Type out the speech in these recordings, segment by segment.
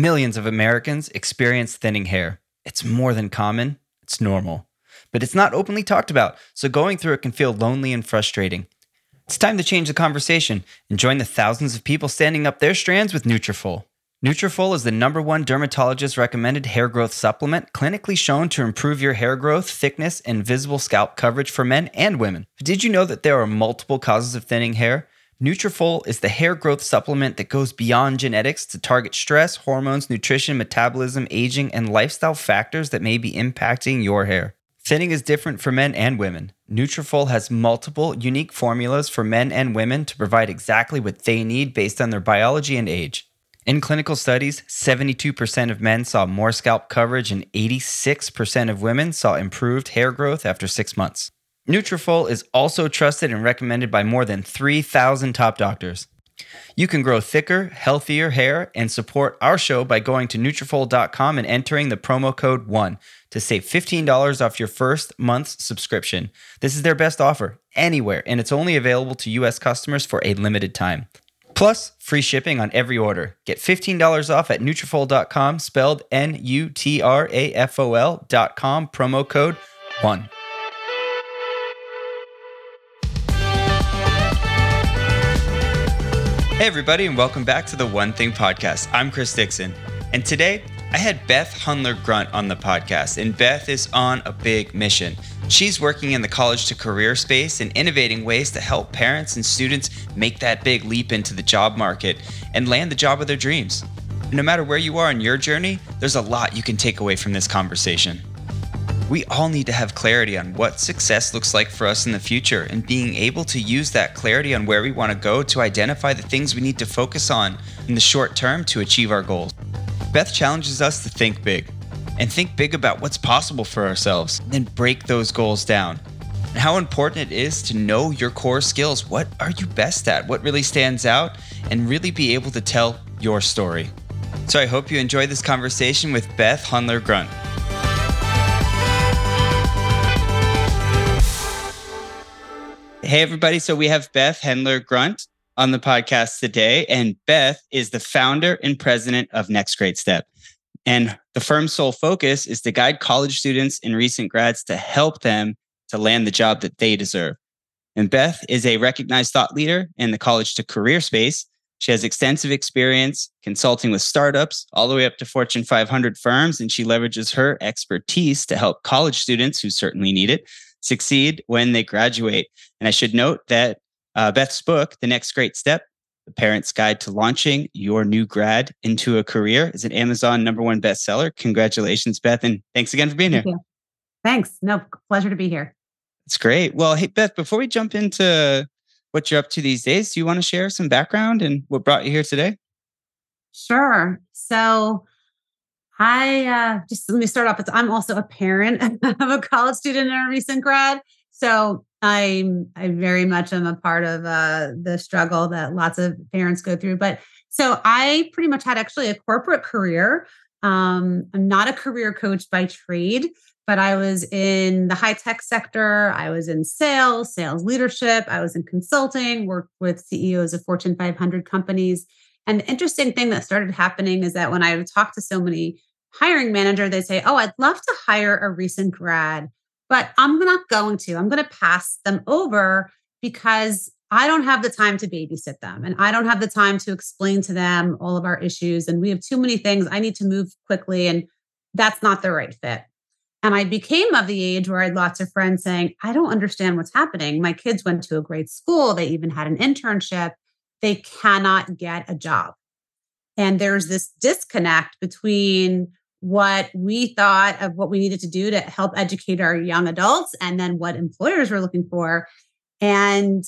Millions of Americans experience thinning hair. It's more than common, it's normal. But it's not openly talked about, so going through it can feel lonely and frustrating. It's time to change the conversation and join the thousands of people standing up their strands with Nutrafol. Nutrafol is the number one dermatologist recommended hair growth supplement clinically shown to improve your hair growth, thickness, and visible scalp coverage for men and women. Did you know that there are multiple causes of thinning hair? Nutrafol is the hair growth supplement that goes beyond genetics to target stress, hormones, nutrition, metabolism, aging, and lifestyle factors that may be impacting your hair. Thinning is different for men and women. Nutrafol has multiple unique formulas for men and women to provide exactly what they need based on their biology and age. In clinical studies, 72% of men saw more scalp coverage and 86% of women saw improved hair growth after 6 months. Nutrafol is also trusted and recommended by more than 3,000 top doctors. You can grow thicker, healthier hair and support our show by going to Nutrafol.com and entering the promo code 1 to save $15 off your first month's subscription. This is their best offer anywhere, and it's only available to U.S. customers for a limited time. Plus, free shipping on every order. Get $15 off at Nutrafol.com, spelled N-U-T-R-A-F-O-L dot com, promo code 1. Hey, everybody, and welcome back to the One Thing Podcast. I'm Chris Dixon, and today I had Beth Hendler Grunt on the podcast, and Beth is on a big mission. She's working in the college to career space and innovating ways to help parents and students make that big leap into the job market and land the job of their dreams. No matter where you are in your journey, there's a lot you can take away from this conversation. We all need to have clarity on what success looks like for us in the future and being able to use that clarity on where we want to go to identify the things we need to focus on in the short term to achieve our goals. Beth challenges us to think big and think big about what's possible for ourselves and break those goals down. And how important it is to know your core skills. What are you best at? What really stands out? And really be able to tell your story. So I hope you enjoy this conversation with Beth Hendler Grunt. Hey, everybody. So we have Beth Hendler Grunt on the podcast today. And Beth is the founder and president of Next Great Step. And the firm's sole focus is to guide college students and recent grads to help them to land the job that they deserve. And Beth is a recognized thought leader in the college to career space. She has extensive experience consulting with startups all the way up to Fortune 500 firms, and she leverages her expertise to help college students who certainly need it succeed when they graduate. And I should note that uh, Beth's book, The Next Great Step, The Parent's Guide to Launching Your New Grad into a Career, is an Amazon number one bestseller. Congratulations, Beth. And thanks again for being Thank here. You. Thanks. No, pleasure to be here. It's great. Well, hey, Beth, before we jump into what you're up to these days, do you want to share some background and what brought you here today? Sure. So, I uh, just let me start off. I'm also a parent of a college student and a recent grad. So I'm I very much am a part of uh, the struggle that lots of parents go through. But so I pretty much had actually a corporate career. Um, I'm not a career coach by trade, but I was in the high tech sector. I was in sales, sales leadership. I was in consulting, worked with CEOs of Fortune 500 companies. And the interesting thing that started happening is that when I would talk to so many hiring manager, they say, Oh, I'd love to hire a recent grad, but I'm not going to. I'm going to pass them over because I don't have the time to babysit them and I don't have the time to explain to them all of our issues. And we have too many things. I need to move quickly, and that's not the right fit. And I became of the age where I had lots of friends saying, I don't understand what's happening. My kids went to a great school, they even had an internship. They cannot get a job. And there's this disconnect between what we thought of what we needed to do to help educate our young adults and then what employers were looking for. And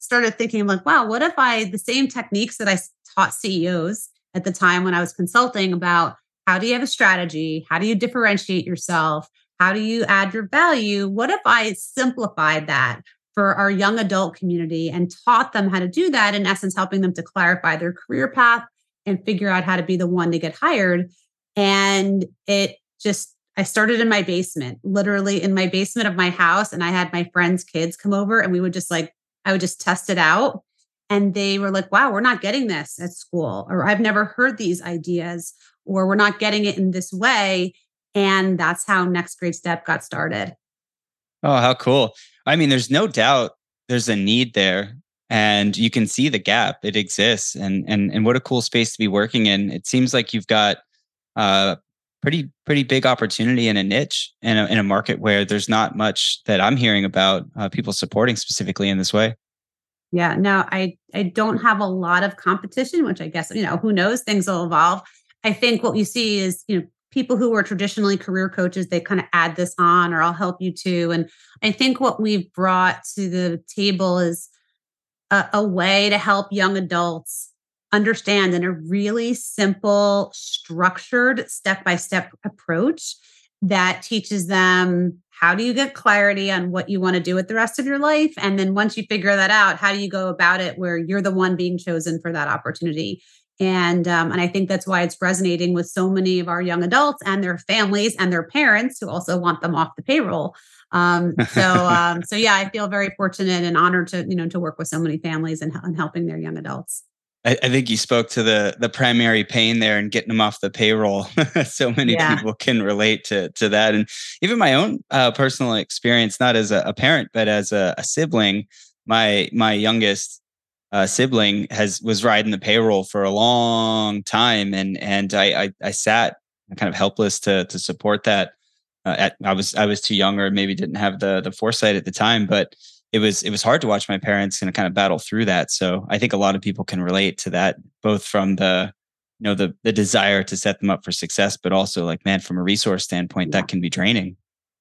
started thinking like wow what if i the same techniques that i taught ceos at the time when i was consulting about how do you have a strategy? How do you differentiate yourself? How do you add your value? What if i simplified that for our young adult community and taught them how to do that in essence helping them to clarify their career path and figure out how to be the one to get hired and it just, I started in my basement, literally in my basement of my house. And I had my friends' kids come over and we would just like, I would just test it out. And they were like, wow, we're not getting this at school, or I've never heard these ideas, or we're not getting it in this way. And that's how Next Great Step got started. Oh, how cool. I mean, there's no doubt there's a need there and you can see the gap. It exists. And and and what a cool space to be working in. It seems like you've got uh pretty pretty big opportunity in a niche in a, in a market where there's not much that I'm hearing about uh, people supporting specifically in this way. Yeah, no, I I don't have a lot of competition, which I guess you know who knows things will evolve. I think what you see is you know people who are traditionally career coaches they kind of add this on or I'll help you too. And I think what we've brought to the table is a, a way to help young adults understand in a really simple, structured, step by step approach that teaches them how do you get clarity on what you want to do with the rest of your life? And then once you figure that out how do you go about it where you're the one being chosen for that opportunity? And um, and i think that's why it's resonating with so many of our young adults and their families and their parents who also want them off the payroll. Um, so um, so yeah i feel very fortunate and honored to you know to work with so many families and, and helping their young adults I, I, think you spoke to the the primary pain there and getting them off the payroll. so many yeah. people can relate to to that, and even my own uh, personal experience, not as a, a parent but as a, a, sibling. My my youngest uh, sibling has was riding the payroll for a long time, and and I I, I sat kind of helpless to to support that. Uh, at, I was I was too young or maybe didn't have the the foresight at the time, but it was it was hard to watch my parents kind of kind of battle through that. So I think a lot of people can relate to that, both from the you know the the desire to set them up for success, but also like man, from a resource standpoint, yeah. that can be draining.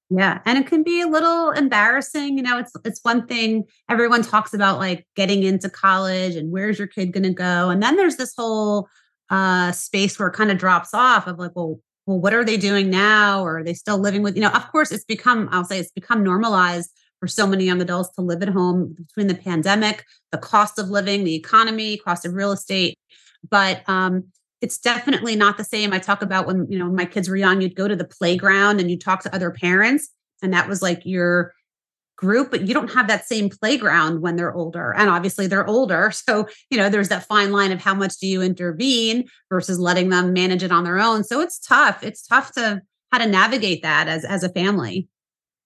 Yeah, and it can be a little embarrassing. You know, it's it's one thing everyone talks about like getting into college and where's your kid going to go, and then there's this whole uh space where it kind of drops off of like, well, well, what are they doing now? Or are they still living with, you know, of course it's become, I'll say it's become normalized for so many young adults to live at home between the pandemic, the cost of living, the economy, cost of real estate. But um, it's definitely not the same. I talk about when you know my kids were young, you'd go to the playground and you talk to other parents, and that was like your group, but you don't have that same playground when they're older. And obviously they're older. So, you know, there's that fine line of how much do you intervene versus letting them manage it on their own. So it's tough. It's tough to how to navigate that as as a family.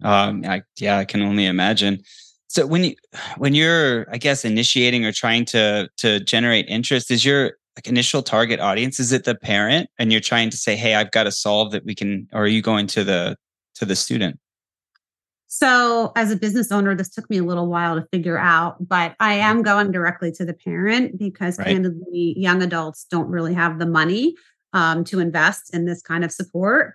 Um, I, yeah, I can only imagine. So when you when you're, I guess, initiating or trying to to generate interest, is your like initial target audience is it the parent, and you're trying to say, "Hey, I've got to solve that we can," or are you going to the to the student? So, as a business owner, this took me a little while to figure out, but I am mm-hmm. going directly to the parent because, right. candidly, young adults don't really have the money um, to invest in this kind of support.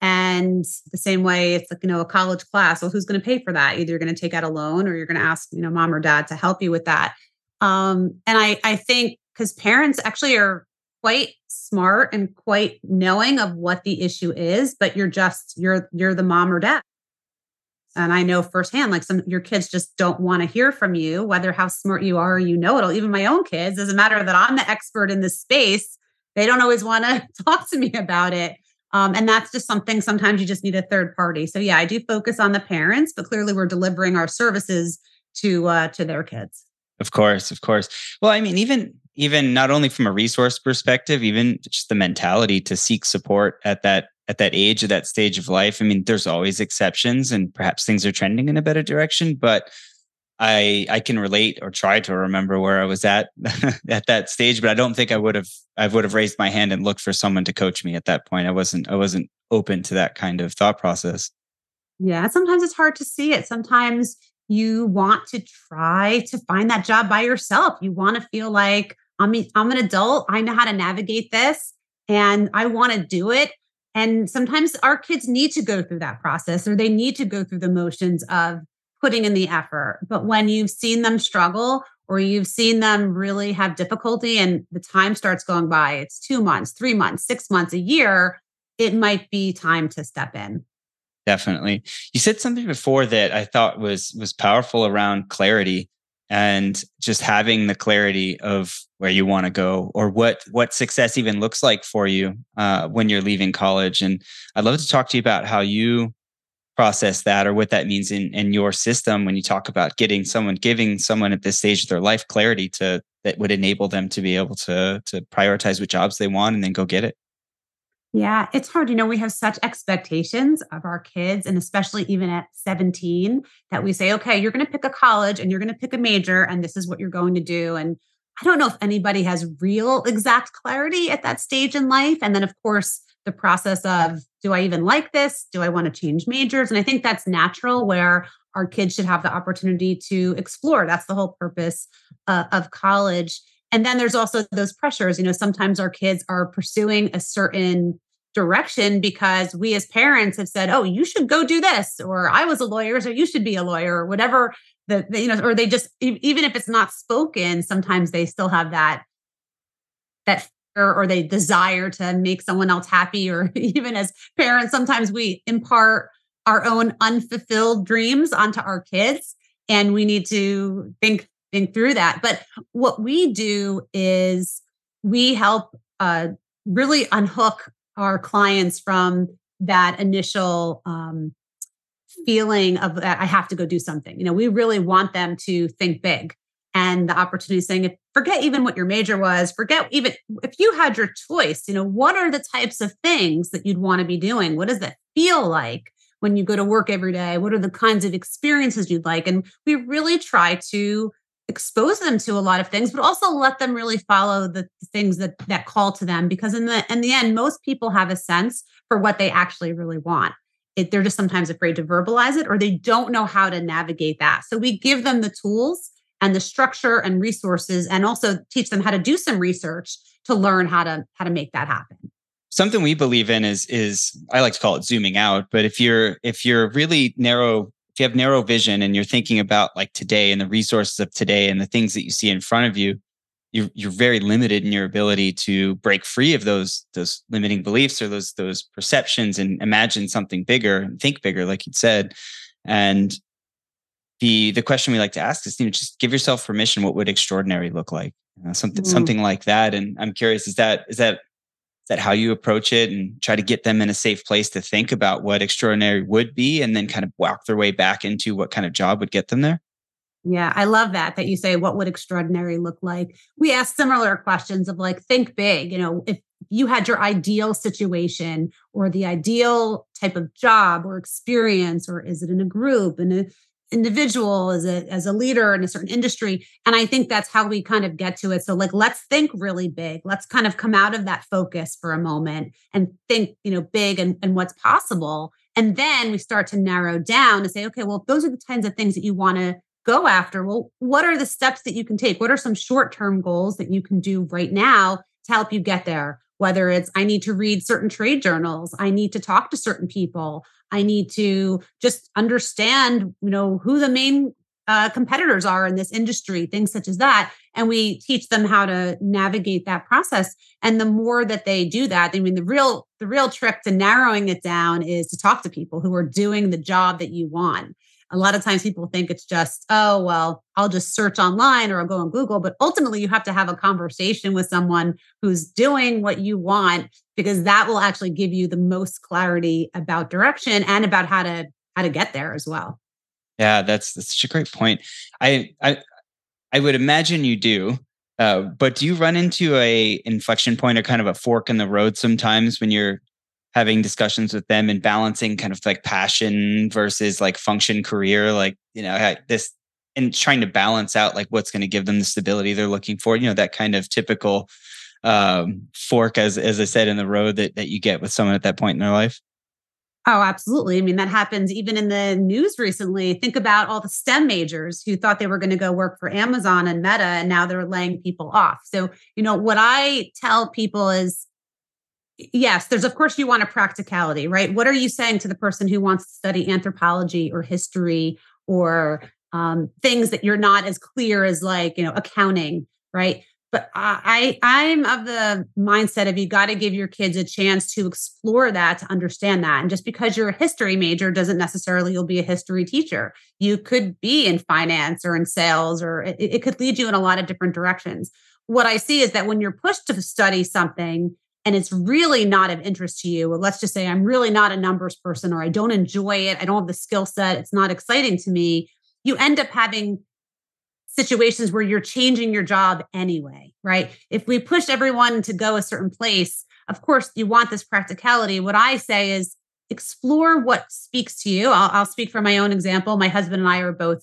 And the same way, it's like, you know, a college class. Well, who's going to pay for that? Either you're going to take out a loan or you're going to ask, you know, mom or dad to help you with that. Um, and I, I think because parents actually are quite smart and quite knowing of what the issue is, but you're just, you're, you're the mom or dad. And I know firsthand, like some your kids just don't want to hear from you, whether how smart you are you know it. Even my own kids, doesn't matter that I'm the expert in this space, they don't always want to talk to me about it. Um, and that's just something sometimes you just need a third party. So yeah, I do focus on the parents, but clearly we're delivering our services to uh, to their kids. Of course, of course. Well, I mean, even even not only from a resource perspective, even just the mentality to seek support at that at that age at that stage of life. I mean, there's always exceptions, and perhaps things are trending in a better direction, but I I can relate or try to remember where I was at at that stage, but I don't think I would have I would have raised my hand and looked for someone to coach me at that point. I wasn't I wasn't open to that kind of thought process. Yeah, sometimes it's hard to see it. Sometimes you want to try to find that job by yourself. You want to feel like I'm I'm an adult. I know how to navigate this and I want to do it. And sometimes our kids need to go through that process or they need to go through the motions of putting in the effort. But when you've seen them struggle or you've seen them really have difficulty and the time starts going by, it's two months, three months, six months, a year, it might be time to step in. Definitely. You said something before that I thought was was powerful around clarity and just having the clarity of where you want to go or what what success even looks like for you uh, when you're leaving college. And I'd love to talk to you about how you process that or what that means in in your system when you talk about getting someone giving someone at this stage of their life clarity to that would enable them to be able to to prioritize what jobs they want and then go get it Yeah, it's hard. You know, we have such expectations of our kids, and especially even at 17, that we say, okay, you're going to pick a college and you're going to pick a major, and this is what you're going to do. And I don't know if anybody has real exact clarity at that stage in life. And then, of course, the process of do I even like this? Do I want to change majors? And I think that's natural where our kids should have the opportunity to explore. That's the whole purpose uh, of college. And then there's also those pressures. You know, sometimes our kids are pursuing a certain direction because we as parents have said, oh, you should go do this, or I was a lawyer, so you should be a lawyer, or whatever the, the you know, or they just even if it's not spoken, sometimes they still have that that or they desire to make someone else happy, or even as parents, sometimes we impart our own unfulfilled dreams onto our kids. And we need to think think through that. But what we do is we help uh, really unhook our clients from that initial um, feeling of that I have to go do something. You know, we really want them to think big and the opportunity saying, forget even what your major was, forget even if you had your choice, you know, what are the types of things that you'd want to be doing? What does that feel like when you go to work every day? What are the kinds of experiences you'd like? And we really try to expose them to a lot of things but also let them really follow the, things that that call to them because in the in the end most people have a sense for what they actually really want it, they're just sometimes afraid to verbalize it or they don't know how to navigate that so we give them the tools and the structure and resources and also teach them how to do some research to learn how to how to make that happen something we believe in is is i like to call it zooming out but if you're if you're really narrow if you have narrow vision and you're thinking about like today and the resources of today and the things that you see in front of you, you're, you're very limited in your ability to break free of those those limiting beliefs or those those perceptions and imagine something bigger and think bigger, like you said. And the the question we like to ask is, you know, just give yourself permission. What would extraordinary look like? Uh, something mm. something like that. And I'm curious, is that is that that how you approach it and try to get them in a safe place to think about what extraordinary would be and then kind of walk their way back into what kind of job would get them there? Yeah, I love that that you say what would extraordinary look like. We ask similar questions of like think big, you know, if you had your ideal situation or the ideal type of job or experience or is it in a group in a individual as a as a leader in a certain industry. And i think that's how we kind of get to it. So like let's think really big. Let's kind of come out of that focus for a moment and think you know big and, and what's possible. And then we start to narrow down and say okay well those are the kinds of things that you want to go after. Well what are the steps that you can take? What are some short term goals that you can do right now to help you get there? Whether it's I need to read certain trade journals, I need to talk to certain people, I need to just understand, you know, who the main uh, competitors are in this industry, things such as that. And we teach them how to navigate that process. And the more that they do that, I mean, the real the real trick to narrowing it down is to talk to people who are doing the job that you want a lot of times people think it's just, oh, well, I'll just search online or I'll go on Google. But ultimately, you have to have a conversation with someone who's doing what you want because that will actually give you the most clarity about direction and about how to how to get there as well. Yeah, that's that's such a great point. I I I would imagine you do. Uh, but do you run into a inflection point or kind of a fork in the road sometimes when you're having discussions with them and balancing kind of like passion versus like function career like you know this and trying to balance out like what's going to give them the stability they're looking for you know that kind of typical um fork as as i said in the road that that you get with someone at that point in their life Oh, absolutely. I mean, that happens even in the news recently. Think about all the STEM majors who thought they were going to go work for Amazon and Meta, and now they're laying people off. So, you know, what I tell people is yes, there's of course you want a practicality, right? What are you saying to the person who wants to study anthropology or history or um, things that you're not as clear as like you know accounting, right? But I I'm of the mindset of you got to give your kids a chance to explore that to understand that. And just because you're a history major doesn't necessarily you'll be a history teacher. You could be in finance or in sales, or it, it could lead you in a lot of different directions. What I see is that when you're pushed to study something and it's really not of interest to you, or let's just say I'm really not a numbers person or I don't enjoy it, I don't have the skill set, it's not exciting to me, you end up having situations where you're changing your job anyway, right? If we push everyone to go a certain place, of course, you want this practicality. What I say is explore what speaks to you. I'll, I'll speak from my own example. My husband and I are both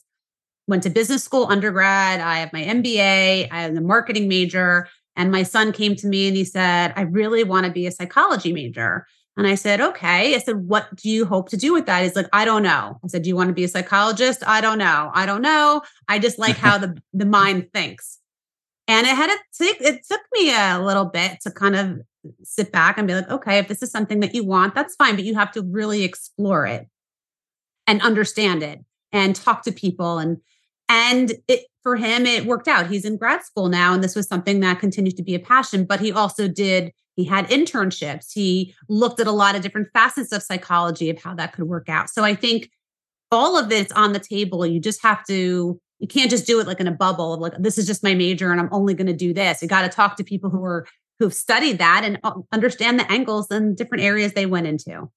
went to business school undergrad. I have my MBA. I am a marketing major. And my son came to me and he said, I really want to be a psychology major. And I said, okay. I said, what do you hope to do with that? He's like, I don't know. I said, do you want to be a psychologist? I don't know. I don't know. I just like how the, the mind thinks. And it had to take, it took me a little bit to kind of sit back and be like, okay, if this is something that you want, that's fine, but you have to really explore it and understand it and talk to people and and it for him it worked out he's in grad school now and this was something that continues to be a passion but he also did he had internships. He looked at a lot of different facets of psychology of how that could work out. So i think all of it's on the table you just have to you can't just do it like in a bubble of like this is just my major and i'm only going to do this. You got to talk to people who are who've studied that and uh, understand the angles and different areas they went into.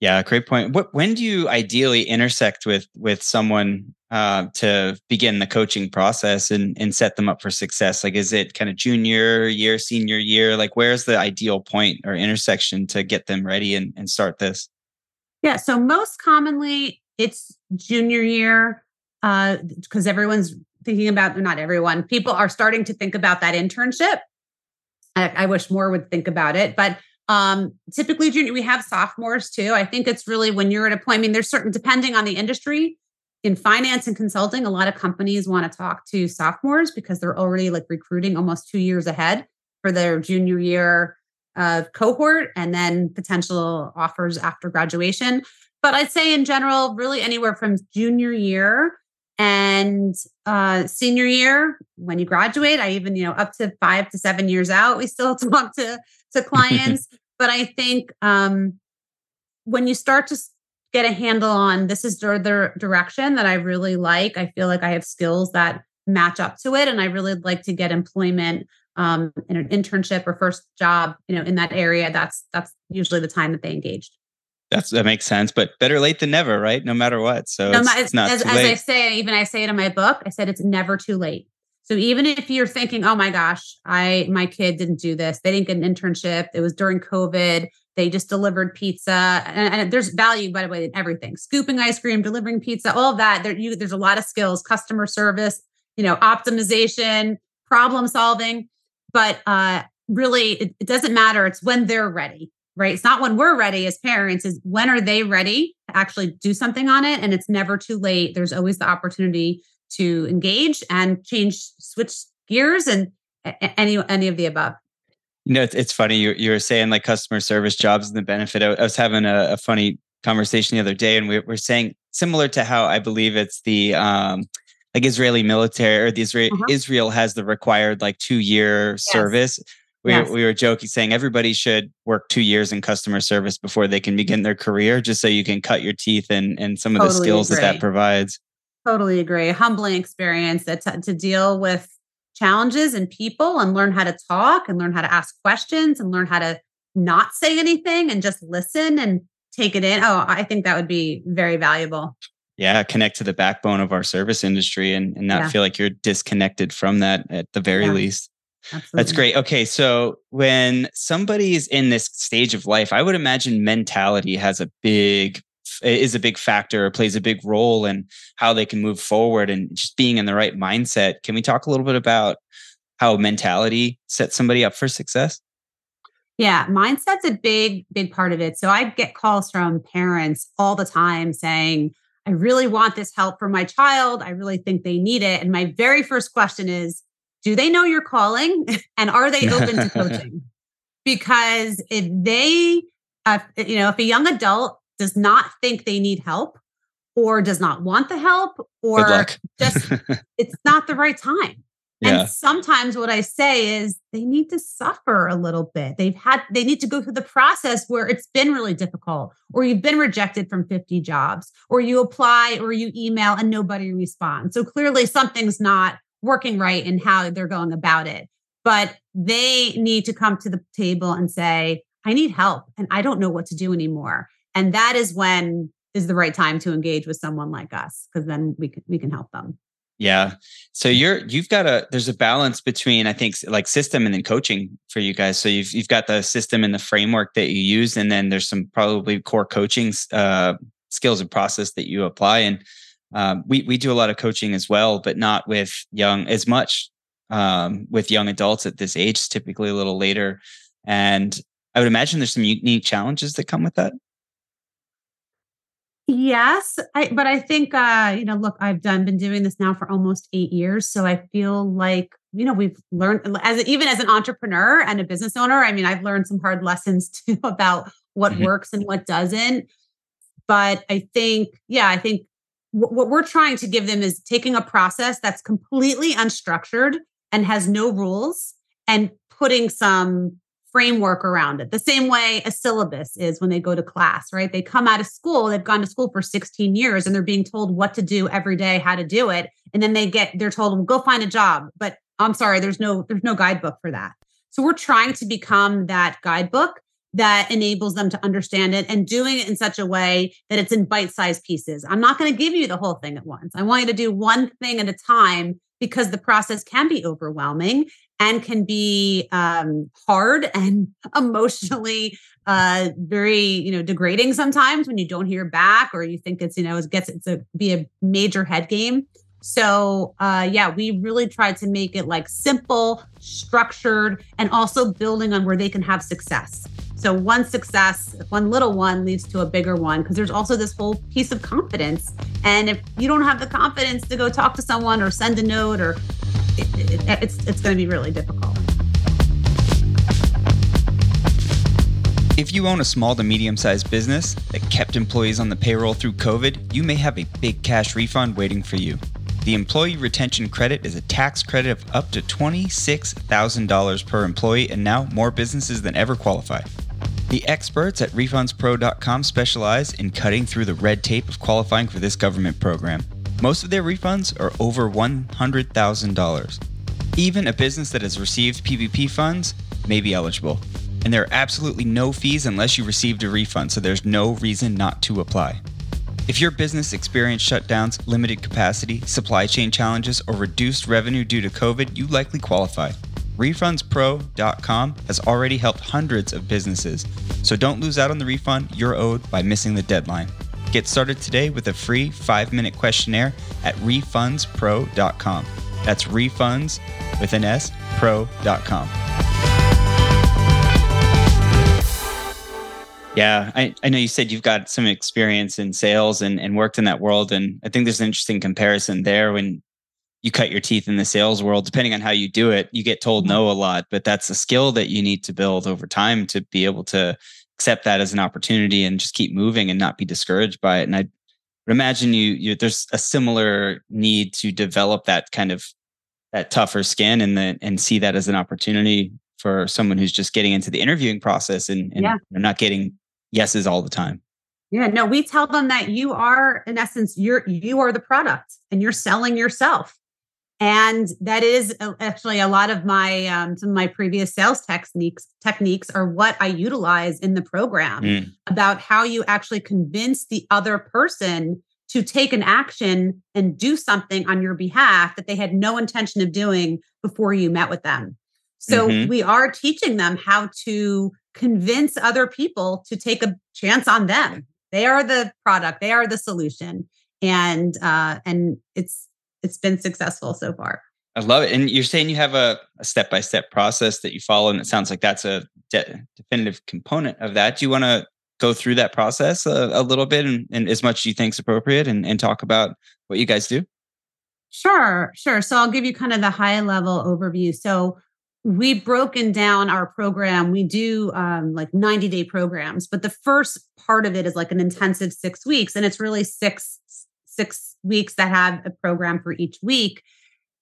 Yeah, great point. What when do you ideally intersect with with someone uh, to begin the coaching process and and set them up for success? Like, is it kind of junior year, senior year? Like, where's the ideal point or intersection to get them ready and, and start this? Yeah, so most commonly it's junior year because uh, everyone's thinking about not everyone. People are starting to think about that internship. I, I wish more would think about it, but um, typically, junior, we have sophomores too. I think it's really when you're at a point, I mean, there's certain, depending on the industry, in finance and consulting, a lot of companies want to talk to sophomores because they're already like recruiting almost two years ahead for their junior year uh, cohort and then potential offers after graduation. But I'd say in general, really anywhere from junior year and uh, senior year when you graduate i even you know up to five to seven years out we still talk to to clients but i think um, when you start to get a handle on this is the direction that i really like i feel like i have skills that match up to it and i really like to get employment um, in an internship or first job you know in that area that's that's usually the time that they engaged that's that makes sense, but better late than never, right? No matter what. So no, it's, it's not as, as I say, even I say it in my book, I said it's never too late. So even if you're thinking, oh my gosh, I my kid didn't do this, they didn't get an internship, it was during COVID, they just delivered pizza, and, and there's value by the way in everything, scooping ice cream, delivering pizza, all of that. There, you, there's a lot of skills, customer service, you know, optimization, problem solving, but uh, really, it, it doesn't matter. It's when they're ready right? It's not when we're ready as parents, is when are they ready to actually do something on it? And it's never too late. There's always the opportunity to engage and change, switch gears and any any of the above. You know, it's, it's funny. You, you were saying like customer service jobs and the benefit. I, I was having a, a, funny conversation the other day, and we were saying similar to how I believe it's the um, like Israeli military or the Israel uh-huh. Israel has the required like two year yes. service we, yes. we were joking saying everybody should work two years in customer service before they can begin their career just so you can cut your teeth and and some of totally the skills agree. that that provides totally agree humbling experience that to, to deal with challenges and people and learn how to talk and learn how to ask questions and learn how to not say anything and just listen and take it in oh i think that would be very valuable yeah connect to the backbone of our service industry and, and not yeah. feel like you're disconnected from that at the very yeah. least Absolutely. That's great. Okay. So when somebody is in this stage of life, I would imagine mentality has a big is a big factor or plays a big role in how they can move forward and just being in the right mindset. Can we talk a little bit about how mentality sets somebody up for success? Yeah, mindset's a big, big part of it. So I get calls from parents all the time saying, I really want this help for my child. I really think they need it. And my very first question is, do they know you're calling and are they open to coaching? Because if they, uh, you know, if a young adult does not think they need help or does not want the help or just it's not the right time. Yeah. And sometimes what I say is they need to suffer a little bit. They've had, they need to go through the process where it's been really difficult, or you've been rejected from 50 jobs, or you apply or you email and nobody responds. So clearly something's not working right in how they're going about it. But they need to come to the table and say, I need help and I don't know what to do anymore. And that is when is the right time to engage with someone like us because then we can we can help them. Yeah. So you're you've got a there's a balance between I think like system and then coaching for you guys. So you've you've got the system and the framework that you use, and then there's some probably core coaching uh, skills and process that you apply. And um, we we do a lot of coaching as well, but not with young as much um, with young adults at this age. Typically a little later, and I would imagine there's some unique challenges that come with that. Yes, I, but I think uh, you know, look, I've done been doing this now for almost eight years, so I feel like you know we've learned as even as an entrepreneur and a business owner. I mean, I've learned some hard lessons too about what mm-hmm. works and what doesn't. But I think, yeah, I think w- what we're trying to give them is taking a process that's completely unstructured and has no rules and putting some framework around it. The same way a syllabus is when they go to class, right? They come out of school, they've gone to school for 16 years and they're being told what to do every day, how to do it. And then they get they're told, well, go find a job. But I'm sorry, there's no there's no guidebook for that. So we're trying to become that guidebook that enables them to understand it and doing it in such a way that it's in bite-sized pieces. I'm not going to give you the whole thing at once. I want you to do one thing at a time because the process can be overwhelming and can be um, hard and emotionally uh, very you know degrading sometimes when you don't hear back or you think it's you know it gets it's a be a major head game so uh, yeah we really tried to make it like simple structured and also building on where they can have success so one success, one little one leads to a bigger one because there's also this whole piece of confidence. And if you don't have the confidence to go talk to someone or send a note or it, it, it's it's going to be really difficult. If you own a small to medium sized business that kept employees on the payroll through COVID, you may have a big cash refund waiting for you. The Employee Retention Credit is a tax credit of up to $26,000 per employee, and now more businesses than ever qualify. The experts at RefundsPro.com specialize in cutting through the red tape of qualifying for this government program. Most of their refunds are over $100,000. Even a business that has received PPP funds may be eligible. And there are absolutely no fees unless you received a refund, so there's no reason not to apply. If your business experienced shutdowns, limited capacity, supply chain challenges, or reduced revenue due to COVID, you likely qualify. RefundsPro.com has already helped hundreds of businesses, so don't lose out on the refund you're owed by missing the deadline. Get started today with a free five minute questionnaire at refundspro.com. That's refunds with an S, pro.com. Yeah, I, I know you said you've got some experience in sales and, and worked in that world. And I think there's an interesting comparison there when you cut your teeth in the sales world depending on how you do it you get told no a lot but that's a skill that you need to build over time to be able to accept that as an opportunity and just keep moving and not be discouraged by it. And i would imagine you, you there's a similar need to develop that kind of that tougher skin and then and see that as an opportunity for someone who's just getting into the interviewing process and, and yeah. not getting yeses all the time. Yeah, no, we tell them that you are in essence you're you are the product and you're selling yourself and that is uh, actually a lot of my um, some of my previous sales techniques techniques are what i utilize in the program mm. about how you actually convince the other person to take an action and do something on your behalf that they had no intention of doing before you met with them so mm-hmm. we are teaching them how to convince other people to take a chance on them they are the product they are the solution and uh and it's it's been successful so far. I love it. And you're saying you have a step by step process that you follow, and it sounds like that's a de- definitive component of that. Do you want to go through that process a, a little bit and, and, as much as you think is appropriate and, and talk about what you guys do? Sure, sure. So I'll give you kind of the high level overview. So we've broken down our program. We do um, like 90 day programs, but the first part of it is like an intensive six weeks, and it's really six six weeks that have a program for each week.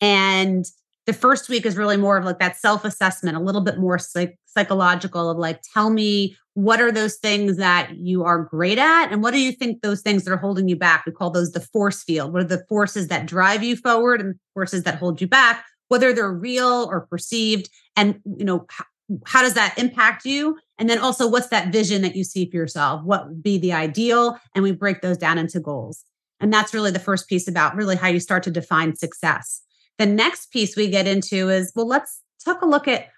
And the first week is really more of like that self assessment, a little bit more psych- psychological of like, tell me what are those things that you are great at? And what do you think those things that are holding you back? We call those the force field. What are the forces that drive you forward and forces that hold you back, whether they're real or perceived? And, you know, how, how does that impact you? And then also, what's that vision that you see for yourself? What would be the ideal? And we break those down into goals. And that's really the first piece about really how you start to define success. The next piece we get into is well, let's take a look at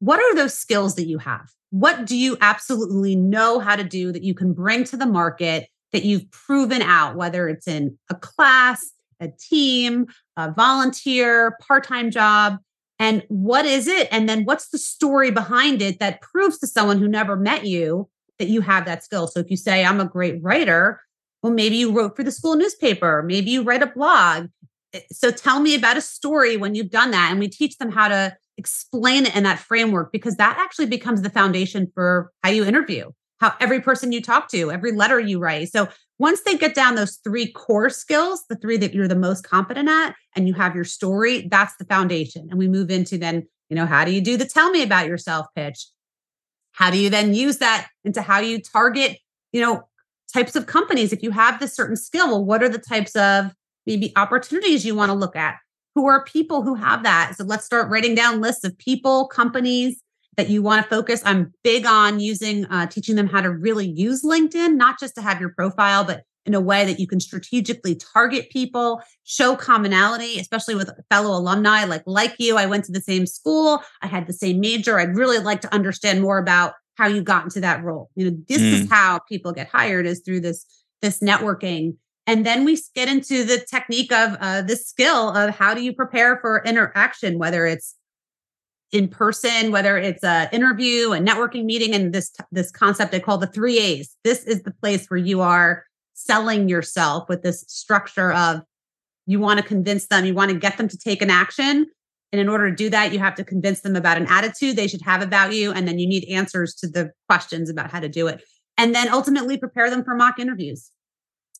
what are those skills that you have? What do you absolutely know how to do that you can bring to the market that you've proven out, whether it's in a class, a team, a volunteer, part time job? And what is it? And then what's the story behind it that proves to someone who never met you that you have that skill? So if you say, I'm a great writer, well, maybe you wrote for the school newspaper, maybe you write a blog. Eh, so tell me about a story when you've done that. And we teach them how to explain it in that framework because that actually becomes the foundation for how you interview, how every person you talk to, every letter you write. So once they get down those three core skills, the three that you're the most competent at, and you have your story, that's the foundation. And we move into then, you know, how do you do the tell me about yourself pitch? How do you then use that into how you target, you know, types of companies? If you have this certain skill, well, what are the types of maybe opportunities you want to look at? Who are people who have that? So let's start writing down lists of people, companies that you want to focus. I'm big on using, uh, teaching them how to really use LinkedIn, not just to have your profile, but in a way that you can strategically target people, show commonality, especially with fellow alumni like like you. I went to the same school, I had the same major. I'd really like to understand more about how you got into that role. You know, this mm. is how people get hired is through this this networking. And then we get into the technique of uh, this skill of how do you prepare for interaction, whether it's in person, whether it's an interview, a networking meeting, and this this concept I call the three A's. This is the place where you are selling yourself with this structure of you want to convince them, you want to get them to take an action. And in order to do that, you have to convince them about an attitude they should have about you. And then you need answers to the questions about how to do it. And then ultimately prepare them for mock interviews.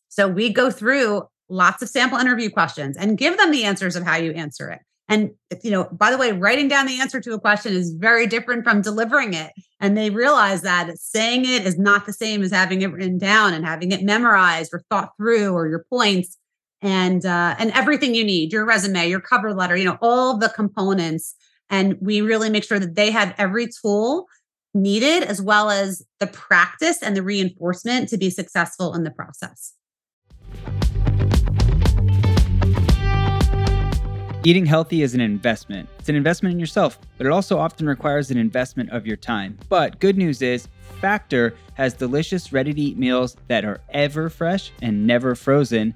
So we go through lots of sample interview questions and give them the answers of how you answer it. And, you know, by the way, writing down the answer to a question is very different from delivering it. And they realize that saying it is not the same as having it written down and having it memorized or thought through or your points and uh, and everything you need, your resume, your cover letter, you know, all the components. And we really make sure that they have every tool needed as well as the practice and the reinforcement to be successful in the process. Eating healthy is an investment. It's an investment in yourself, but it also often requires an investment of your time. But good news is, Factor has delicious, ready to eat meals that are ever fresh and never frozen.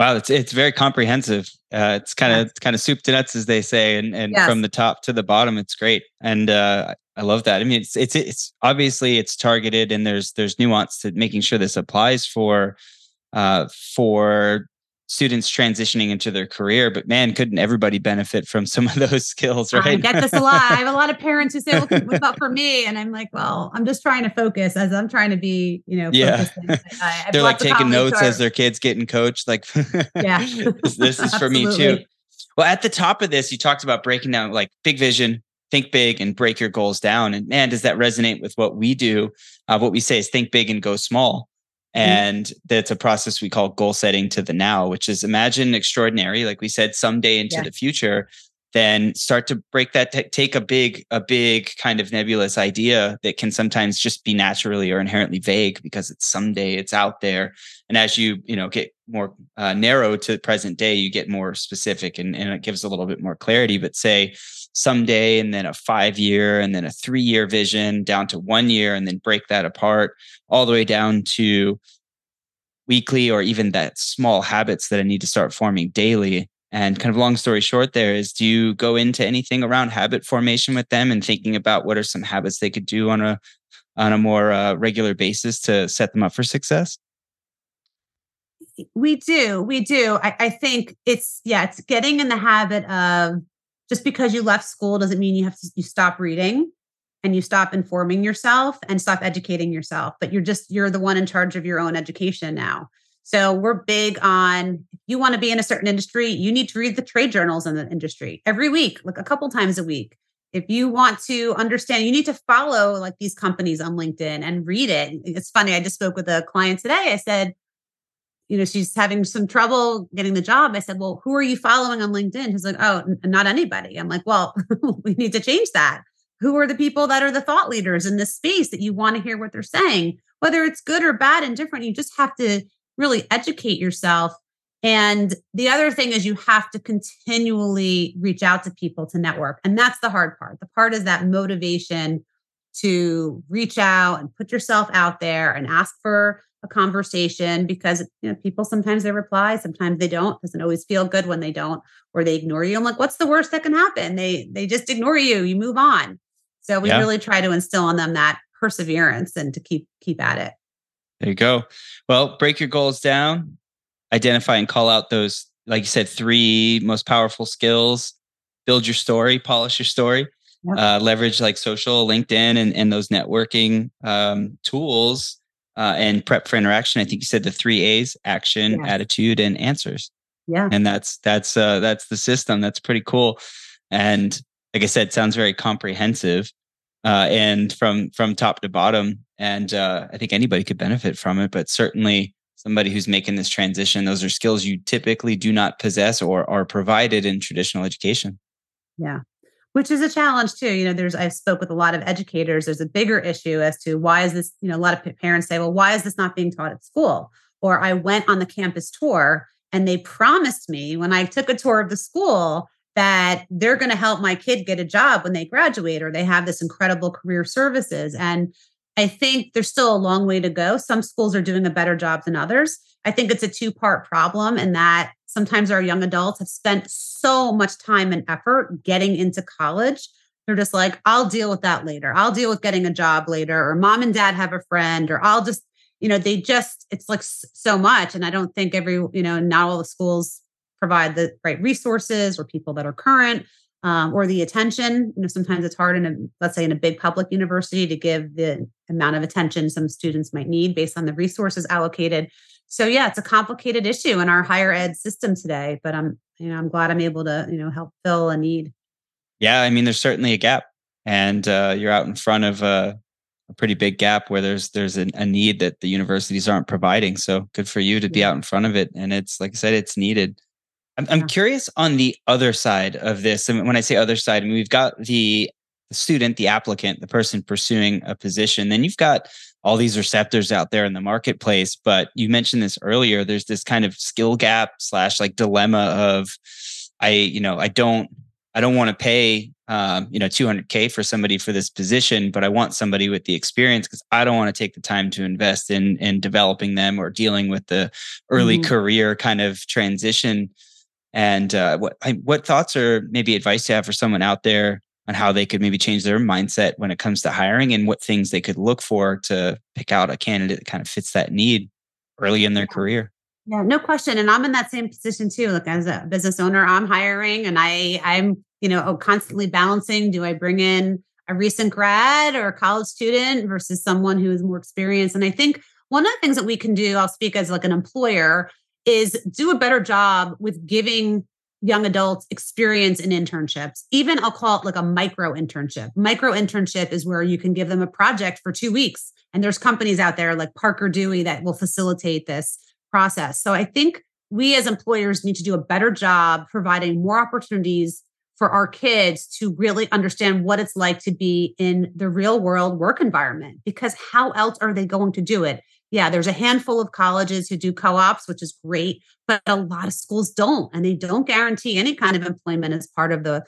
Wow, it's it's very comprehensive. Uh, it's kind of it's kind of soup to nuts, as they say, and and yes. from the top to the bottom, it's great. And uh, I love that. I mean, it's it's it's obviously it's targeted, and there's there's nuance to making sure this applies for uh, for students transitioning into their career but man couldn't everybody benefit from some of those skills right? i get this a lot. I have a lot of parents who say well what about for me? And i'm like well i'm just trying to focus as i'm trying to be you know yeah. I, they're like taking notes as their kids getting coached like yeah. this, this is for me too. Well at the top of this you talked about breaking down like big vision think big and break your goals down. And man does that resonate with what we do? Uh, what we say is think big and go small. And mm-hmm. that's a process we call goal setting to the now which is imagine extraordinary like we said someday into the future then start to break that t- take a big a big kind of nebulous idea that can sometimes just be naturally or inherently vague because it's someday it's out there. And as you you know get more uh, narrow to present day you get more specific and, and it gives a little bit more clarity. But say someday and then a five year and then a three year vision down to one year and then break that apart all the way down to weekly or even that small habits that I need to start forming daily. And kind of long story short, there is do you go into anything around habit formation with them and thinking about what are some habits they could do on a on a more uh, regular basis to set them up for success? We do. We do. I, I think it's, yeah, it's getting in the habit of just because you left school doesn't mean you have to, you stop reading and you stop informing yourself and stop educating yourself, but you're just, you're the one in charge of your own education now. So we're big on if you want to be in a certain industry, you need to read the trade journals in the industry every week, like a couple times a week. If you want to understand, you need to follow like these companies on LinkedIn and read it. It's funny. I just spoke with a client today. I said, you know, she's having some trouble getting the job. I said, well, who are you following on LinkedIn? He's like, oh, n- not anybody. I'm like, well, we need to change that. Who are the people that are the thought leaders in this space that you want to hear what they're saying? Whether it's good or bad and different, you just have to really educate yourself. And the other thing is you have to continually reach out to people to network. And that's the hard part. The part is that motivation to reach out and put yourself out there and ask for a conversation because you know people sometimes they reply sometimes they don't it doesn't always feel good when they don't or they ignore you i'm like what's the worst that can happen they they just ignore you you move on so we yeah. really try to instill on them that perseverance and to keep keep at it there you go. Well, break your goals down, identify and call out those, like you said, three most powerful skills. Build your story, polish your story, yep. uh, leverage like social, LinkedIn, and, and those networking um, tools, uh, and prep for interaction. I think you said the three A's: action, yes. attitude, and answers. Yeah, and that's that's uh, that's the system. That's pretty cool. And like I said, sounds very comprehensive uh, and from from top to bottom. And uh, I think anybody could benefit from it, but certainly somebody who's making this transition, those are skills you typically do not possess or are provided in traditional education. Yeah. Which is a challenge too. You know, there's I spoke with a lot of educators. There's a bigger issue as to why is this, you know, a lot of parents say, well, why is this not being taught at school? Or I went on the campus tour and they promised me when I took a tour of the school that they're going to help my kid get a job when they graduate or they have this incredible career services and i think there's still a long way to go. Some schools are doing a better job than others. I think it's a two part problem and that sometimes our young adults have spent so much time and effort getting into college. They're just like i'll deal with that later. I'll deal with getting a job later or mom and dad have a friend or i'll just you know they just it's like so much. And i don't think every you know not all the schools provide the right resources or people that are current um, or the attention. You know, sometimes it's hard in a, let's say in a big public university to give the amount of attention some students might need based on the resources allocated. So yeah, it's a complicated issue in our higher ed system today, but I'm, you know, I'm glad I'm able to, you know, help fill a need. Yeah. I mean, there's certainly a gap and uh, you're out in front of a, a pretty big gap where there's there's a, a, need that the universities aren't providing. So good for you to be out in front of it. And it's like I said, it's needed. I'm, I'm curious on the other side of this. And when I say other side, I mean, we've got the, the student, the applicant, the person pursuing a position. Then you've got all these receptors out there in the marketplace. But you mentioned this earlier. There's this kind of skill gap slash like dilemma of I, you know, I don't I don't want to pay um, you know 200k for somebody for this position, but I want somebody with the experience because I don't want to take the time to invest in in developing them or dealing with the early mm-hmm. career kind of transition and uh, what what thoughts or maybe advice you have for someone out there on how they could maybe change their mindset when it comes to hiring and what things they could look for to pick out a candidate that kind of fits that need early in their career? Yeah no question and i'm in that same position too like as a business owner i'm hiring and i i'm you know constantly balancing do i bring in a recent grad or a college student versus someone who is more experienced? And i think one of the things that we can do i'll speak as like an employer is do a better job with giving young adults experience in internships. Even I'll call it like a micro internship. Micro internship is where you can give them a project for two weeks. And there's companies out there like Parker Dewey that will facilitate this process. So I think we as employers need to do a better job providing more opportunities for our kids to really understand what it's like to be in the real world work environment because how else are they going to do it yeah, there's a handful of colleges who do co ops, which is great, but a lot of schools don't. And they don't guarantee any kind of employment as part of the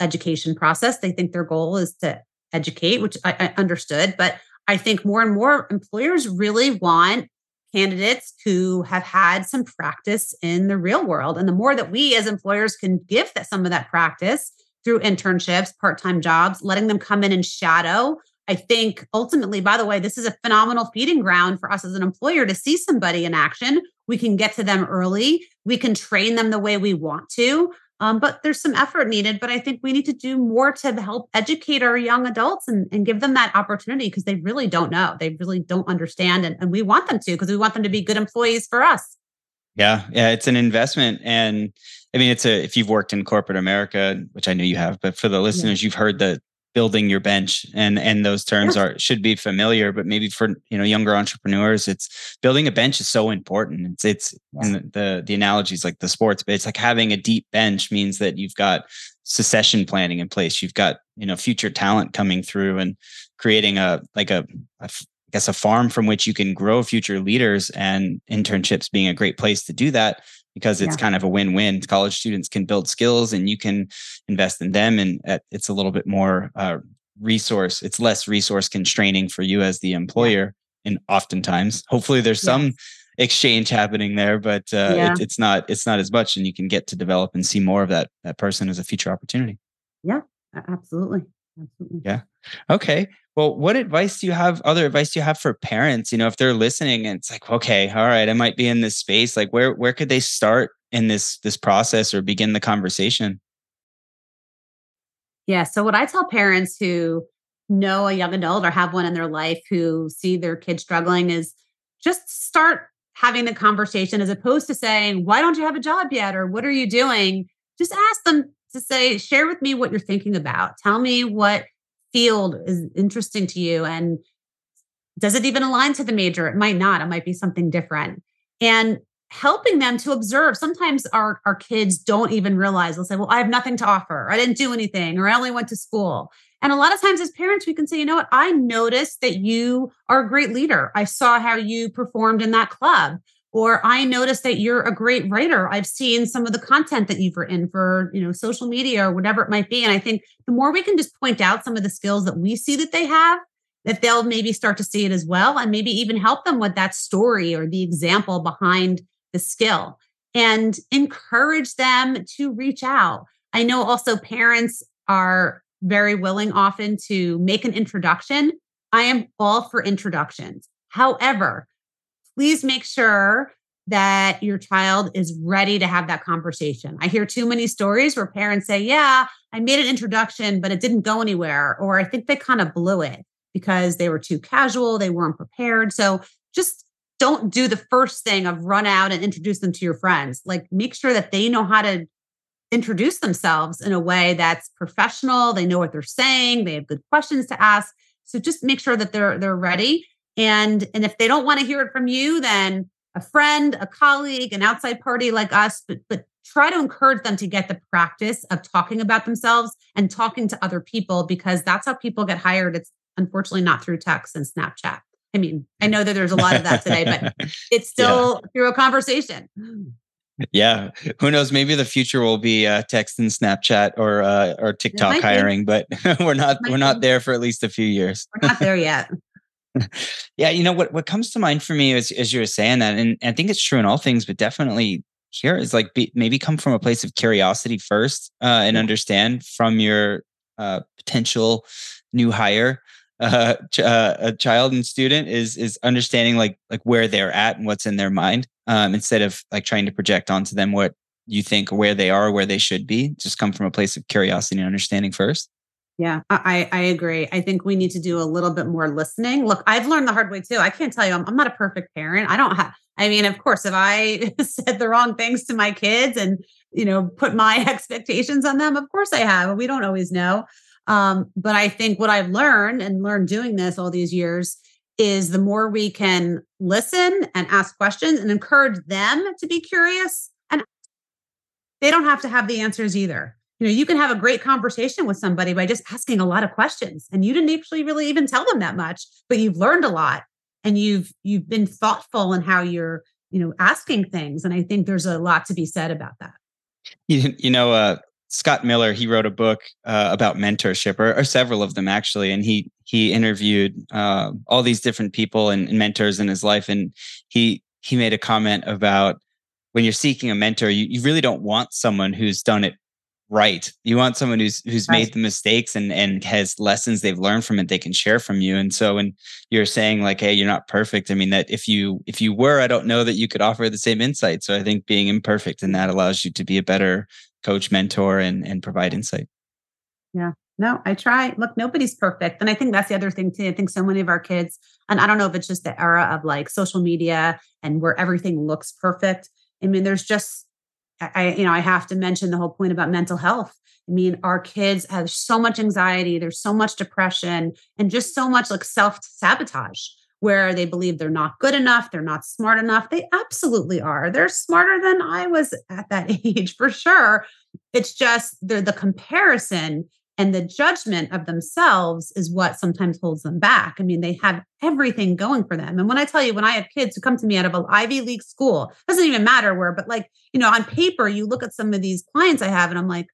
education process. They think their goal is to educate, which I, I understood. But I think more and more employers really want candidates who have had some practice in the real world. And the more that we as employers can give that, some of that practice through internships, part time jobs, letting them come in and shadow I think ultimately, by the way, this is a phenomenal feeding ground for us as an employer to see somebody in action. We can get to them early. We can train them the way we want to. Um, but there's some effort needed. But I think we need to do more to help educate our young adults and, and give them that opportunity because they really don't know. They really don't understand. And, and we want them to because we want them to be good employees for us. Yeah. Yeah. It's an investment. And I mean, it's a, if you've worked in corporate America, which I know you have, but for the listeners, yeah. you've heard the building your bench and and those terms are should be familiar but maybe for you know younger entrepreneurs it's building a bench is so important. It's it's yeah. the the analogies like the sports but it's like having a deep bench means that you've got succession planning in place. You've got you know future talent coming through and creating a like a, a I guess a farm from which you can grow future leaders and internships being a great place to do that because it's yeah. kind of a win-win. College students can build skills and you can invest in them, and it's a little bit more uh, resource. It's less resource constraining for you as the employer, and oftentimes, hopefully, there's some exchange happening there, but uh, yeah. it, it's not it's not as much, and you can get to develop and see more of that that person as a future opportunity. Yeah, absolutely, absolutely. Yeah. Okay. Well, what advice do you have? Other advice do you have for parents? You know, if they're listening and it's like, okay, all right, I might be in this space. Like, where where could they start in this this process or begin the conversation? Yeah. So what I tell parents who know a young adult or have one in their life who see their kid struggling is just start having the conversation as opposed to saying, why don't you have a job yet? Or what are you doing? Just ask them to say, share with me what you're thinking about. Tell me what field is interesting to you and does it even align to the major? It might not. It might be something different. And helping them to observe. Sometimes our, our kids don't even realize. They'll say well i have nothing to offer. I didn't do anything or i only went to school. And a lot of times as parents we can say you know what? I noticed that you are a great leader. I saw how you performed in that club or i noticed that you're a great writer. I've seen some of the content that you've written for you know social media or whatever it might be and i think the more we can just point out some of the skills that we see that they have that they'll maybe start to see it as well and maybe even help them with that story or the example behind the skill and encourage them to reach out. I know also parents are very willing often to make an introduction. I am all for introductions. However please make sure that your child is ready to have that conversation. I hear too many stories where parents say, Yeah, I made an introduction, but it didn't go anywhere. Or I think they kind of blew it because they were too casual, they weren't prepared. So just don't do the first thing of run out and introduce them to your friends. Like make sure that they know how to introduce themselves in a way that's professional. They know what they're saying, they have good questions to ask. So just make sure that they're they're ready and and if they don't want to hear it from you, then a friend, a colleague, an outside party like us, but but try to encourage them to get the practice of talking about themselves and talking to other people because that's how people get hired. It's unfortunately not through text and Snapchat. I mean, I know that there's a lot of that today, but it's still yeah. through a conversation. Yeah, who knows? Maybe the future will be uh, text and Snapchat or uh, or TikTok hiring, be. but we're not we're not there for at least a few years. We're not there yet yeah, you know what what comes to mind for me as as you were saying that, and, I think it's true in all things, but definitely here is like be, maybe come from a place of curiosity first, uh, and understand from your uh, potential new hire uh, ch- uh, a child and student is is understanding like like where they're at and what's in their mind um, instead of like trying to project onto them what you think where they are where they should be. Just come from a place of curiosity and understanding first yeah, I, I agree. I think we need to do a little bit more listening. Look, I've learned the hard way too. I can't tell you, I'm, I'm not a perfect parent. I don't have, I mean, of course, if I said the wrong things to my kids and, you know, put my expectations on them, of course I have. We don't always know. Um, but I think what I've learned and learned doing this all these years is the more we can listen and ask questions and encourage them to be curious and they don't have to have the answers either you know you can have a great conversation with somebody by just asking a lot of questions and you didn't actually really even tell them that much but you've learned a lot and you've you've been thoughtful in how you're you know asking things and i think there's a lot to be said about that. You, you know uh Scott Miller, he wrote a book uh, about mentorship, or, or, several of them actually, and he he interviewed uh, all these different people and, and, mentors in his life, and he he made a comment about when you're seeking a mentor, you, you really don't want someone who's done it right. You want someone who's who's right. made the mistakes and and has lessons they've learned from it they can share from you. And so when you're saying like, hey, you're not perfect, I mean that if you if you were, I don't know that you could offer the same insight. So I think being imperfect and that allows you to be a better coach, mentor, and and provide insight. Yeah. No, I try. Look, nobody's perfect. And I think that's the other thing too. I think so many of our kids, and I don't know if it's just the era of like social media and where everything looks perfect. I mean, there's just I, you know, I have to mention the whole point about mental health. I mean, our kids have so much anxiety, there's so much depression, and just so much like self sabotage where they believe they're not good enough, they're not smart enough. They absolutely are. They're smarter than I was at that age for sure. It's just they're the comparison and the judgment of themselves is what sometimes holds them back. I mean, they have everything going for them. And when I tell you, when I have kids who come to me out of an Ivy League school, doesn't even matter where, but like, you know, on paper, you look at some of these clients I have and I'm like,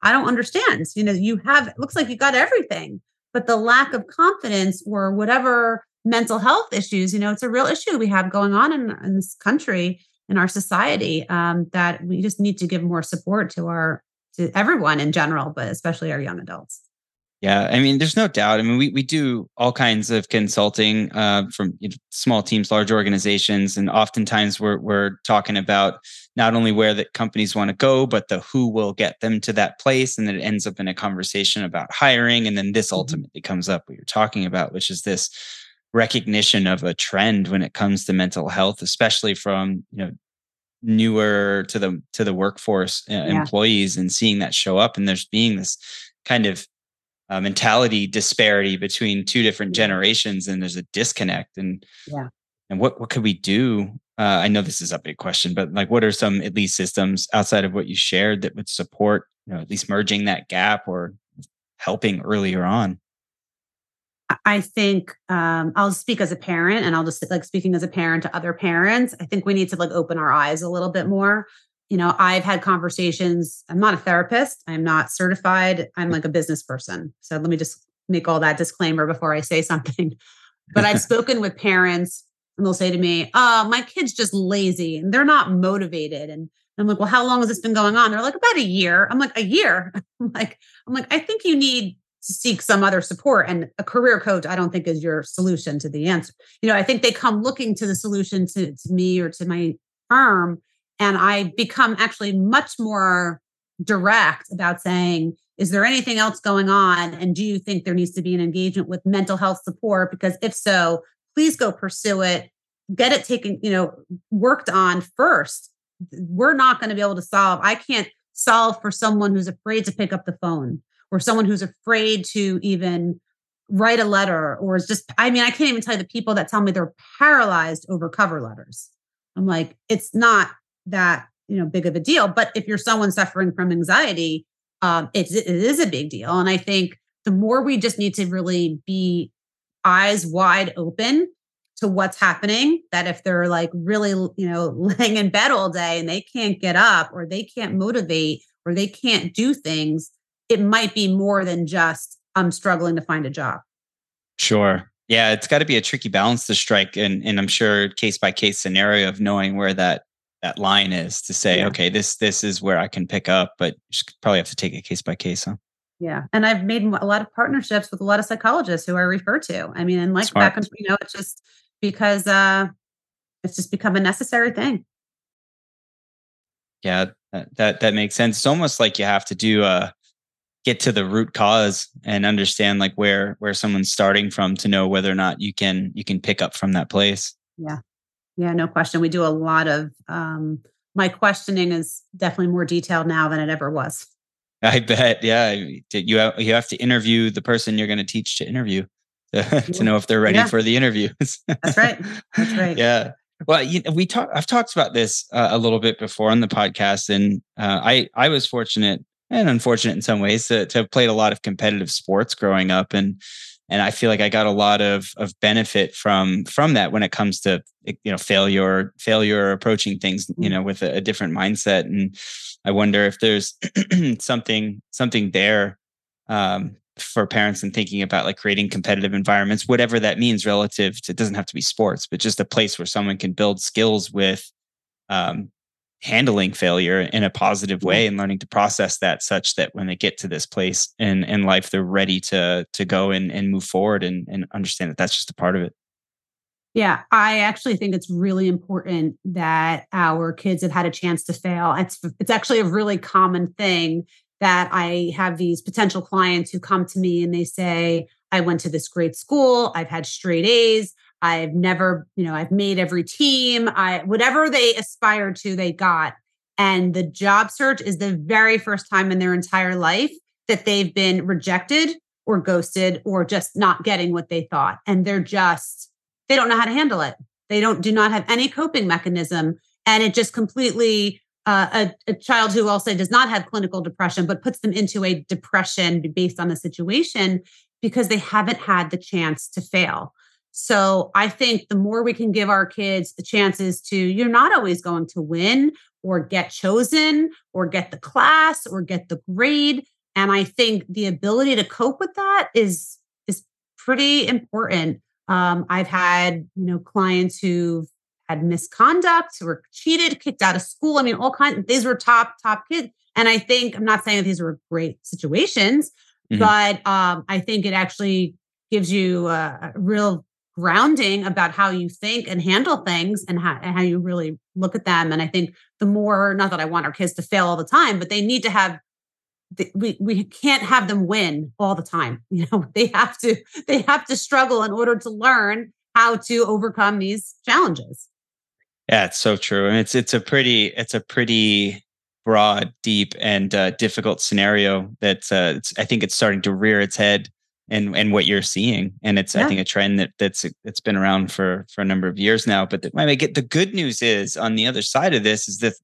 I don't understand. You know, you have, looks like you got everything, but the lack of confidence or whatever mental health issues, you know, it's a real issue we have going on in, in this country, in our society, um, that we just need to give more support to our to everyone in general, but especially our young adults. Yeah, I mean, there's no doubt. I mean, we we do all kinds of consulting uh, from you know, small teams, large organizations, and oftentimes we're we're talking about not only where the companies want to go, but the who will get them to that place, and then it ends up in a conversation about hiring, and then this mm-hmm. ultimately comes up what you're talking about, which is this recognition of a trend when it comes to mental health, especially from you know newer to the to the workforce uh, yeah. employees and seeing that show up and there's being this kind of uh, mentality disparity between two different generations and there's a disconnect and yeah. and what what could we do? Uh, i know this is a big question but like what are some at least systems outside of what you shared that would support you know at least merging that gap or helping earlier on I think um, I'll speak as a parent and I'll just like speaking as a parent to other parents. I think we need to like open our eyes a little bit more. You know, I've had conversations. I'm not a therapist, I'm not certified. I'm like a business person. So let me just make all that disclaimer before I say something. But I've spoken with parents and they'll say to me, Oh, my kid's just lazy and they're not motivated. And I'm like, Well, how long has this been going on? They're like, About a year. I'm like, A year? I'm like, I'm like, I think you need seek some other support. And a career coach i don't think is your solution to the answer. You know i think they come looking to the solution to, to me or to my firm and i become actually much more direct about saying is there anything else going on? And do you think there needs to be an engagement with mental health support? Because if so please go pursue it. Get it taken you know worked on first. We're not going to be able to solve. I can't solve for someone who's afraid to pick up the phone or someone who's afraid to even write a letter or is just i mean i can't even tell you the people that tell me they're paralyzed over cover letters. I'm like it's not that you know big of a deal. But if you're someone suffering from anxiety um it is a big deal. And i think the more we just need to really be eyes wide open to what's happening that if they're like really you know laying in bed all day and they can't get up or they can't motivate or they can't do things it might be more than just I'm struggling to find a job. Sure. Yeah, it's got to be a tricky balance to strike, and and I'm sure case by case scenario of knowing where that that line is to say, yeah. okay, this this is where I can pick up, but you probably have to take it case by case, huh? Yeah, and I've made a lot of partnerships with a lot of psychologists who I refer to. I mean, and like Smart. back, you know, it's just because uh, it's just become a necessary thing. Yeah, that that, that makes sense. It's almost like you have to do a get to the root cause and understand like where where someone's starting from to know whether or not you can you can pick up from that place. Yeah. Yeah no question. We do a lot of um my questioning is definitely more detailed now than it ever was. I bet. Yeah you have, you have to interview the person you're going to teach to interview to, to know if they're ready yeah. for the interviews. That's right. That's right. Yeah. Well, you know, we talk. I've talked about this uh, a little bit before on the podcast, and uh, I I was fortunate and unfortunate in some ways to, to have played a lot of competitive sports growing up and and I feel like I got a lot of of benefit from from that when it comes to you know failure failure approaching things you mm. know with a, a different mindset and I wonder if there's something something there um, for parents and thinking about like creating competitive environments whatever that means relative to it doesn't have to be sports but just a place where someone can build skills with um, handling failure in a positive way and learning to process that such that when they get to this place in in life they're ready to to go and, and move forward and, and understand that that's just a part of it. Yeah i actually think it's really important that our kids have had a chance to fail. It's it's actually a really common thing that i have these potential clients who come to me and they say i went to this great school. I've had straight a's I've never, you know, I've made every team. I whatever they aspired to, they got. And the job search is the very first time in their entire life that they've been rejected or ghosted or just not getting what they thought. And they're just, they don't know how to handle it. They don't do not have any coping mechanism. And it just completely uh, a, a, child who say does not have clinical depression, but puts them into a depression based on the situation because they haven't had the chance to fail. So I think the more we can give our kids the chances to, you're not always going to win or get chosen or get the class or get the grade. And I think the ability to cope with that is is pretty important. Um, I've had you know clients who've had misconduct, who were cheated, kicked out of school. I mean, all kinds. These were top top kids, and I think I'm not saying that these were great situations, mm-hmm. but um, I think it actually gives you a, a real grounding about how you think and handle things and how, and how you really look at them. And I think the more, not that I want our kids to fail all the time, but they need to have we we can't have them win all the time you know they have to they have to struggle in order to learn how to overcome these challenges yeah it's so true and it's it's a pretty it's a pretty broad deep and uh, difficult scenario that uh, i think it's starting to rear its head and and what you're seeing and it's yeah. i think a trend that that's it's been around for for a number of years now but the, I get the good news is on the other side of this is that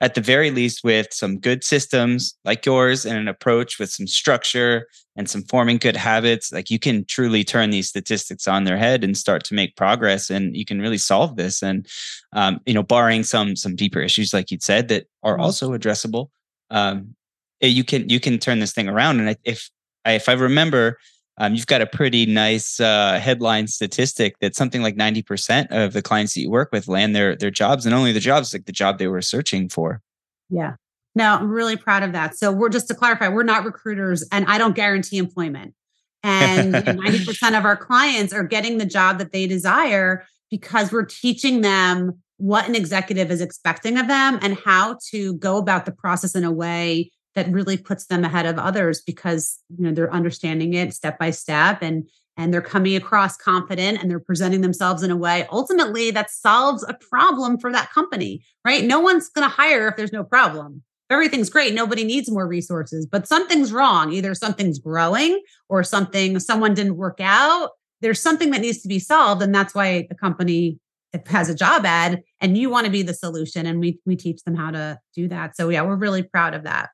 at the very least with some good systems like yours and an approach with some structure and some forming good habits like you can truly turn these statistics on their head and start to make progress and you can really solve this and um, you know barring some some deeper issues like you'd said that are mm-hmm. also addressable um, eh, you can you can turn this thing around and if I, if I remember um, you've got a pretty nice uh, headline statistic that something like 90% of the clients that you work with land their their jobs and only the jobs like the job they were searching for. Yeah. No, I'm really proud of that. So we're just to clarify, we're not recruiters and I don't guarantee employment. And 90% of our clients are getting the job that they desire because we're teaching them what an executive is expecting of them and how to go about the process in a way that really puts them ahead of others because you know they're understanding it step by step and and they're coming across confident and they're presenting themselves in a way ultimately that solves a problem for that company right? No one's going to hire if there's no problem. Everything's great nobody needs more resources but something's wrong. Either something's growing or something someone didn't work out there's something that needs to be solved and that's why the company has a job ad and you want to be the solution and we we teach them how to do that. So yeah we're really proud of that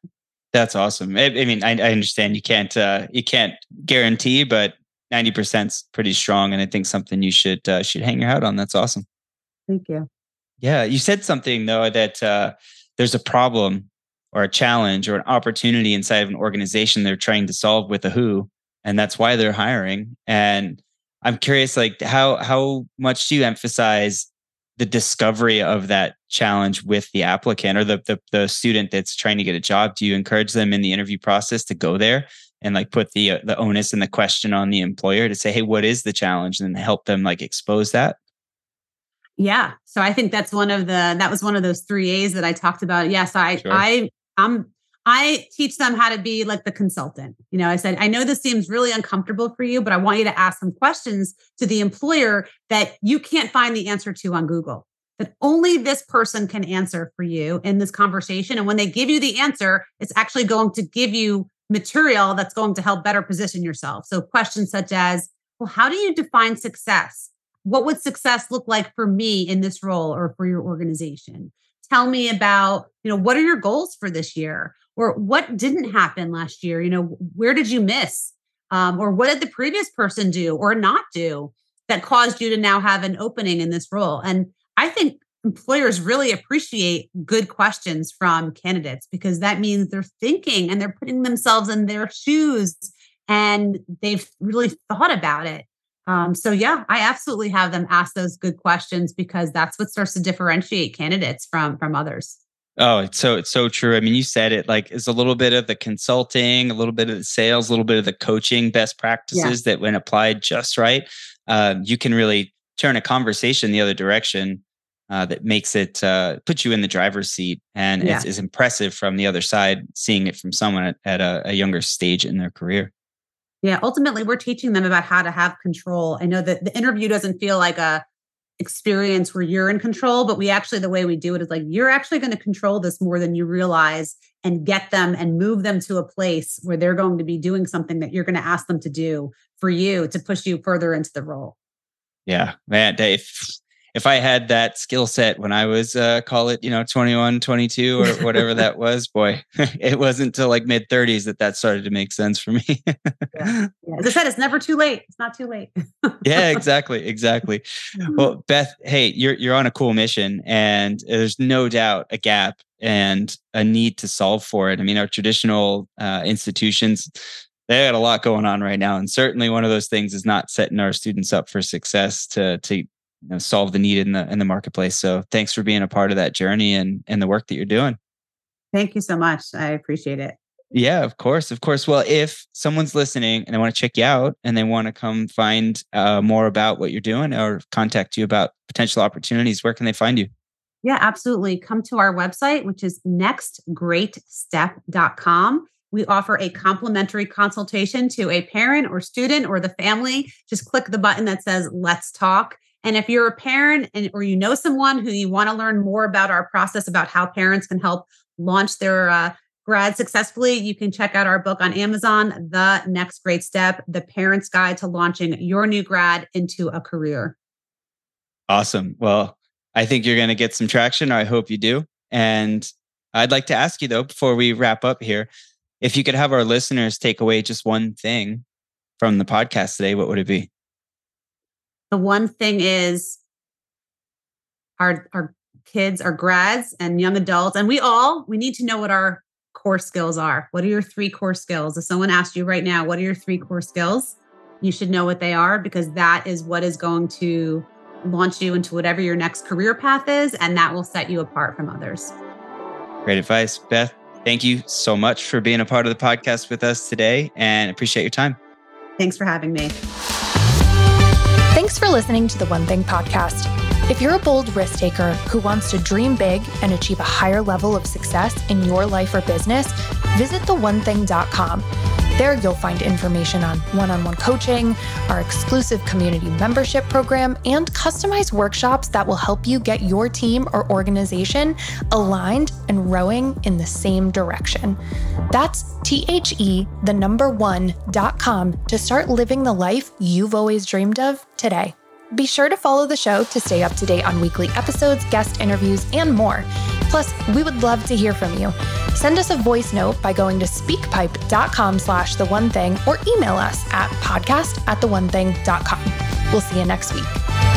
that's awesome. I, I mean, I, I, understand you can't uh, you can't guarantee, but ninety percent's pretty strong, and I think something you should uh, should hang your hat on. That's awesome. Thank you. Yeah, you said something though that uh, there's a problem or a challenge or an opportunity inside of an organization they're trying to solve with a who, and that's why they're hiring. And I'm curious, like how how much do you emphasize the discovery of that challenge with the applicant or the, the, the student that's trying to get a job do you encourage them in the interview process to go there and like put the uh, the onus and the question on the employer to say hey what is the challenge? and help them like expose that? Yeah. So i think that's one of the that was one of those three a's that i talked about. Yes i sure. i i'm I teach them how to be like the consultant. You know, I said, I know this seems really uncomfortable for you, but I want you to ask some questions to the employer that you can't find the answer to on Google, that only this person can answer for you in this conversation. And when they give you the answer, it's actually going to give you material that's going to help better position yourself. So, questions such as, well, how do you define success? What would success look like for me in this role or for your organization? Tell me about, you know, what are your goals for this year? Or what didn't happen last year you know where did you miss? Um, or what did the previous person do or not do that caused you to now have an opening in this role? And i think employers really appreciate good questions from candidates because that means they're thinking and they're putting themselves in their shoes and they've really thought about it. Um, so yeah i absolutely have them ask those good questions because that's what starts to differentiate candidates from from others Oh, it's so it's so true. I mean, you said it like it's a little bit of the consulting, a little bit of the sales, a little bit of the coaching best practices yeah. that when applied just right, um, you can really turn a conversation the other direction uh, that makes it uh, put you in the driver's seat and yeah. is, impressive from the other side, seeing it from someone at, at a, a, younger stage in their career. Yeah, ultimately, we're teaching them about how to have control. I know that the interview doesn't feel like a experience where you're in control, but we actually, the way we do it is like you're actually going to control this more than you realize and get them and move them to a place where they're going to be doing something that you're going to ask them to do for you to push you further into the role. Yeah, man, Dave if I had that skill set when I was, uh, call it, you know, 21, 22 or whatever that was, boy, it wasn't until like mid 30s that that started to make sense for me. yeah. yeah. As I said, it's never too late. It's not too late. yeah, exactly. Exactly. Well, Beth, hey, you're, you're on a cool mission and there's no doubt a gap and a need to solve for it. I mean, our traditional uh, institutions, they got a lot going on right now. And certainly one of those things is not setting our students up for success to, to you know, solve the need in the in the marketplace. So thanks for being a part of that journey and and the work that you're doing. Thank you so much. I appreciate it. Yeah, of course, of course. Well, if someone's listening and they want to check you out and they want to come find uh, more about what you're doing or contact you about potential opportunities, where can they find you? Yeah, absolutely. Come to our website, which is nextgreatstep.com. We offer a complimentary consultation to a parent or student or the family. Just click the button that says Let's Talk and if you're a parent and or you know someone who you want to learn more about our process about how parents can help launch their uh, grad successfully, you can check out our book on Amazon, The Next Great Step: The Parent's Guide to Launching Your New Grad into a Career. Awesome. Well, I think you're going to get some traction. I hope you do. And I'd like to ask you though, before we wrap up here, if you could have our listeners take away just one thing from the podcast today, what would it be? The one thing is our our kids, our grads and young adults, and we all, we need to know what our core skills are. What are your three core skills? If someone asked you right now, what are your three core skills? You should know what they are because that is what is going to launch you into whatever your next career path is, and that will set you apart from others. Great advice, Beth. Thank you so much for being a part of the podcast with us today and appreciate your time. Thanks for having me. Thanks for listening to the One Thing podcast. If you're a bold risk taker who wants to dream big and achieve a higher level of success in your life or business, visit theonething.com. There, you'll find information on one on one coaching, our exclusive community membership program, and customized workshops that will help you get your team or organization aligned and rowing in the same direction. That's T H E, the number one.com to start living the life you've always dreamed of today. Be sure to follow the show to stay up to date on weekly episodes, guest interviews, and more. Plus, we would love to hear from you. Send us a voice note by going to speakpipe.com slash the one thing or email us at podcast at the one thing.com. We'll see you next week.